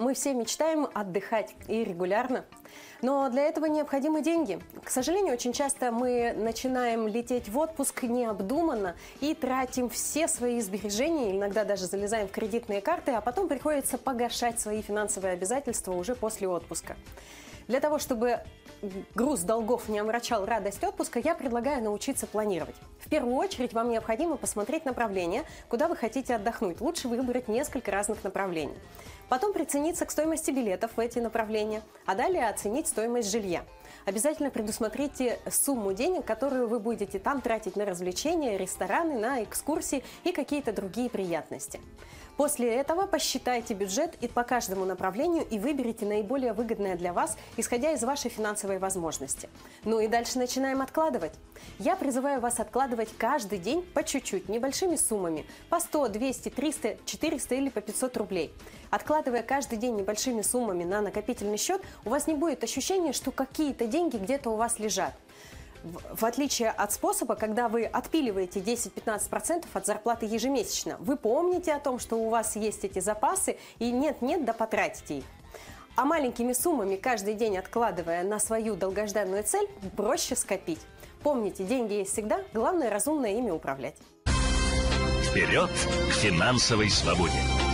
Мы все мечтаем отдыхать и регулярно. Но для этого необходимы деньги. К сожалению, очень часто мы начинаем лететь в отпуск необдуманно и тратим все свои сбережения, иногда даже залезаем в кредитные карты, а потом приходится погашать свои финансовые обязательства уже после отпуска. Для того, чтобы груз долгов не омрачал радость отпуска, я предлагаю научиться планировать. В первую очередь вам необходимо посмотреть направление, куда вы хотите отдохнуть. Лучше выбрать несколько разных направлений. Потом прицениться к стоимости билетов в эти направления, а далее оценить стоимость жилья. Обязательно предусмотрите сумму денег, которую вы будете там тратить на развлечения, рестораны, на экскурсии и какие-то другие приятности. После этого посчитайте бюджет и по каждому направлению и выберите наиболее выгодное для вас, исходя из вашей финансовой возможности. Ну и дальше начинаем откладывать. Я призываю вас откладывать каждый день по чуть-чуть, небольшими суммами, по 100, 200, 300, 400 или по 500 рублей. Откладывая каждый день небольшими суммами на накопительный счет, у вас не будет ощущения, что какие-то деньги где-то у вас лежат в отличие от способа, когда вы отпиливаете 10-15% от зарплаты ежемесячно, вы помните о том, что у вас есть эти запасы, и нет-нет, да потратите их. А маленькими суммами каждый день откладывая на свою долгожданную цель, проще скопить. Помните, деньги есть всегда, главное разумно ими управлять. Вперед к финансовой свободе!